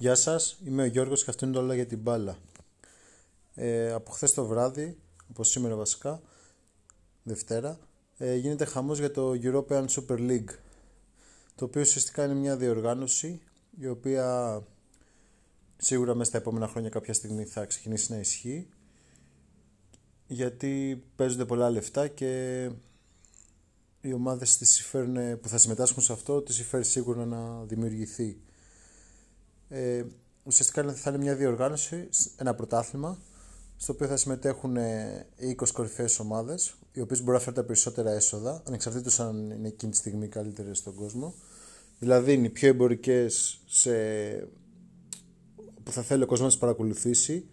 Γεια σας, είμαι ο Γιώργος και αυτό είναι το όλα για την μπάλα. Ε, από χθες το βράδυ, από σήμερα βασικά, Δευτέρα, ε, γίνεται χαμός για το European Super League, το οποίο ουσιαστικά είναι μια διοργάνωση η οποία σίγουρα μέσα στα επόμενα χρόνια κάποια στιγμή θα ξεκινήσει να ισχύει γιατί παίζονται πολλά λεφτά και οι ομάδες τις που θα συμμετάσχουν σε αυτό τις συμφέρει σίγουρα να δημιουργηθεί. Ε, ουσιαστικά θα είναι μια διοργάνωση, ένα πρωτάθλημα, στο οποίο θα συμμετέχουν 20 ε, κορυφαίες ομάδες, οι οποίες μπορούν να φέρουν τα περισσότερα έσοδα, ανεξαρτήτως αν είναι εκείνη τη στιγμή καλύτερες στον κόσμο. Δηλαδή είναι οι πιο εμπορικές σε... που θα θέλει ο κόσμος να τις παρακολουθήσει,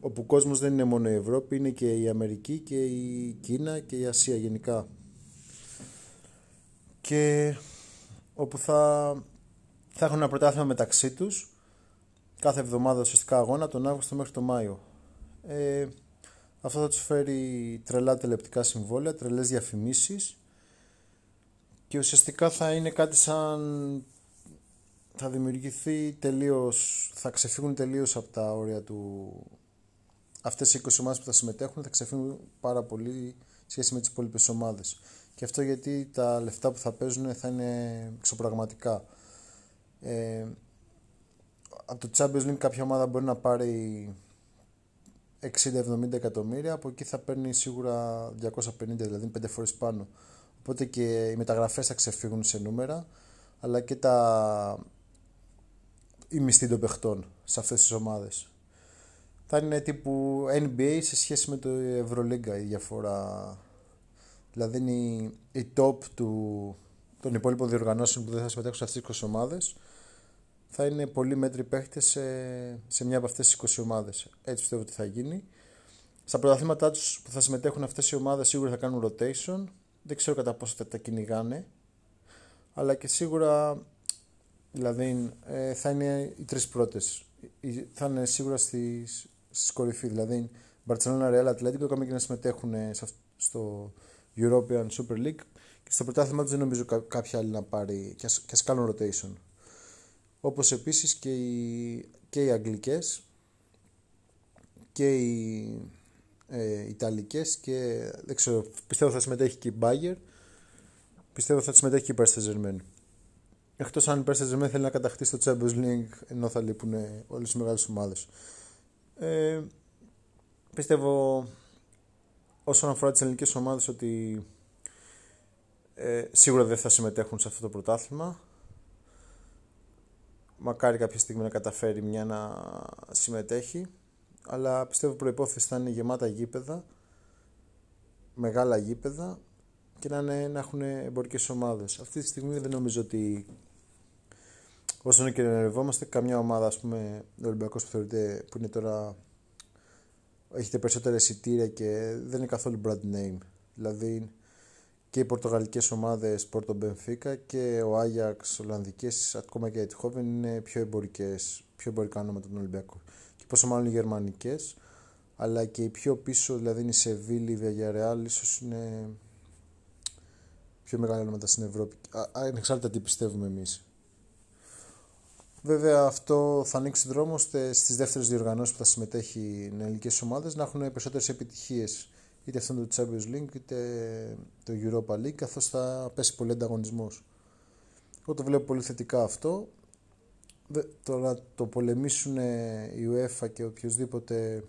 όπου ο κόσμος δεν είναι μόνο η Ευρώπη, είναι και η Αμερική και η Κίνα και η Ασία γενικά. Και όπου θα θα έχουν ένα πρωτάθλημα μεταξύ τους. Κάθε εβδομάδα ουσιαστικά αγώνα τον Αύγουστο μέχρι τον Μάιο. Ε, αυτό θα τους φέρει τρελά τηλεπτικά συμβόλαια, τρελές διαφημίσεις. Και ουσιαστικά θα είναι κάτι σαν θα δημιουργηθεί τελείως, θα ξεφύγουν τελείως από τα όρια του αυτές οι 20 ομάδες που θα συμμετέχουν θα ξεφύγουν πάρα πολύ σχέση με τις υπόλοιπες ομάδες. Και αυτό γιατί τα λεφτά που θα παίζουν θα είναι εξωπραγματικά ε, από το Champions League κάποια ομάδα μπορεί να πάρει 60-70 εκατομμύρια, από εκεί θα παίρνει σίγουρα 250, δηλαδή 5 φορές πάνω. Οπότε και οι μεταγραφές θα ξεφύγουν σε νούμερα, αλλά και τα... οι μισθοί των παιχτών σε αυτές τις ομάδες. Θα είναι τύπου NBA σε σχέση με το Ευρωλίγκα η διαφορά. Δηλαδή είναι η, η top του, των υπόλοιπων διοργανώσεων που δεν θα συμμετέχουν σε αυτές τις 20 ομάδες θα είναι πολύ μέτροι παίχτε σε, σε μια από αυτές τις 20 ομάδες. Έτσι πιστεύω ότι θα γίνει. Στα πρωταθλήματά τους που θα συμμετέχουν αυτές οι ομάδες σίγουρα θα κάνουν rotation. Δεν ξέρω κατά πόσο θα τα κυνηγάνε. Αλλά και σίγουρα δηλαδή ε, θα είναι οι τρεις πρώτες. Θα είναι σίγουρα στη, στη κορυφή. Δηλαδή Barcelona, Real Atletico ακόμα και να συμμετέχουν στο European Super League. Και στο πρωτάθλημα τους δεν νομίζω κάποια άλλη να πάρει και α κάνουν rotation. Όπως επίσης και οι, και οι αγγλικές και οι ε, ιταλικές και δεν ξέρω, πιστεύω θα συμμετέχει και η Bayer πιστεύω θα συμμετέχει και η Πέρστα Germain εκτός αν η Πέρστα Germain θέλει να κατακτήσει το Champions League ενώ θα λείπουν όλες οι μεγάλες ομάδες. Ε, πιστεύω όσον αφορά τις ελληνικές ομάδες ότι ε, σίγουρα δεν θα συμμετέχουν σε αυτό το πρωτάθλημα. Μακάρι κάποια στιγμή να καταφέρει μια να συμμετέχει αλλά πιστεύω προϋπόθεση θα είναι γεμάτα γήπεδα μεγάλα γήπεδα και να, είναι, να έχουν εμπορικές ομάδες. Αυτή τη στιγμή δεν νομίζω ότι όσο και ενεργόμαστε καμιά ομάδα ας πούμε ο Ολυμπιακός που θεωρείται που είναι τώρα έχετε περισσότερα εισιτήρια και δεν είναι καθόλου brand name. Δηλαδή και οι πορτογαλικές ομάδες Πόρτο Μπενφίκα και ο Άγιαξ Ολλανδικές ακόμα και η Τιχόβεν είναι πιο εμπορικές, πιο εμπορικά ονόματα τον Ολυμπιακό και πόσο μάλλον οι γερμανικές αλλά και οι πιο πίσω δηλαδή είναι η Σεβίλη, η Βιαγιαρεάλ ίσως είναι πιο μεγάλα ονόματα στην Ευρώπη. Ανεξάρτητα τι πιστεύουμε εμείς. Βέβαια αυτό θα ανοίξει δρόμο στις δεύτερες διοργανώσεις που θα συμμετέχει οι ελληνικές ομάδες να έχουν περισσότερες επιτυχίες είτε αυτό το Champions League είτε το Europa League καθώς θα πέσει πολύ ανταγωνισμός. Εγώ το βλέπω πολύ θετικά αυτό. Το να το πολεμήσουν η UEFA και οποιοδήποτε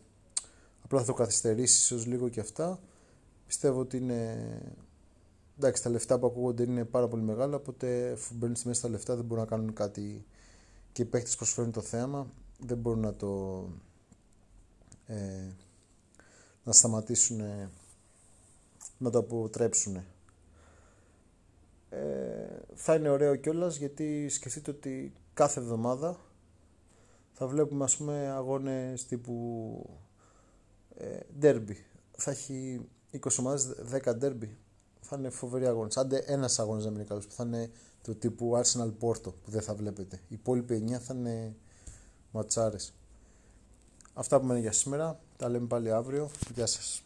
απλά θα το καθυστερήσεις ίσως λίγο και αυτά πιστεύω ότι είναι εντάξει τα λεφτά που ακούγονται είναι πάρα πολύ μεγάλα οπότε αφού μπαίνουν στη μέση τα λεφτά δεν μπορούν να κάνουν κάτι και οι παίχτες προσφέρουν το θέαμα δεν μπορούν να το ε, να σταματήσουν να το αποτρέψουν. Ε, θα είναι ωραίο κιόλας γιατί σκεφτείτε ότι κάθε εβδομάδα θα βλέπουμε ας πούμε αγώνες τύπου ε, derby. Θα έχει 20 ομάδες 10 derby. Θα είναι φοβεροί αγώνες. Άντε ένας αγώνας να μην είναι καλός που θα είναι το τύπου Arsenal Porto που δεν θα βλέπετε. Οι υπόλοιποι 9 θα είναι ματσάρες. Αυτά που μένει για σήμερα. Τα λέμε πάλι αύριο. Γεια σας.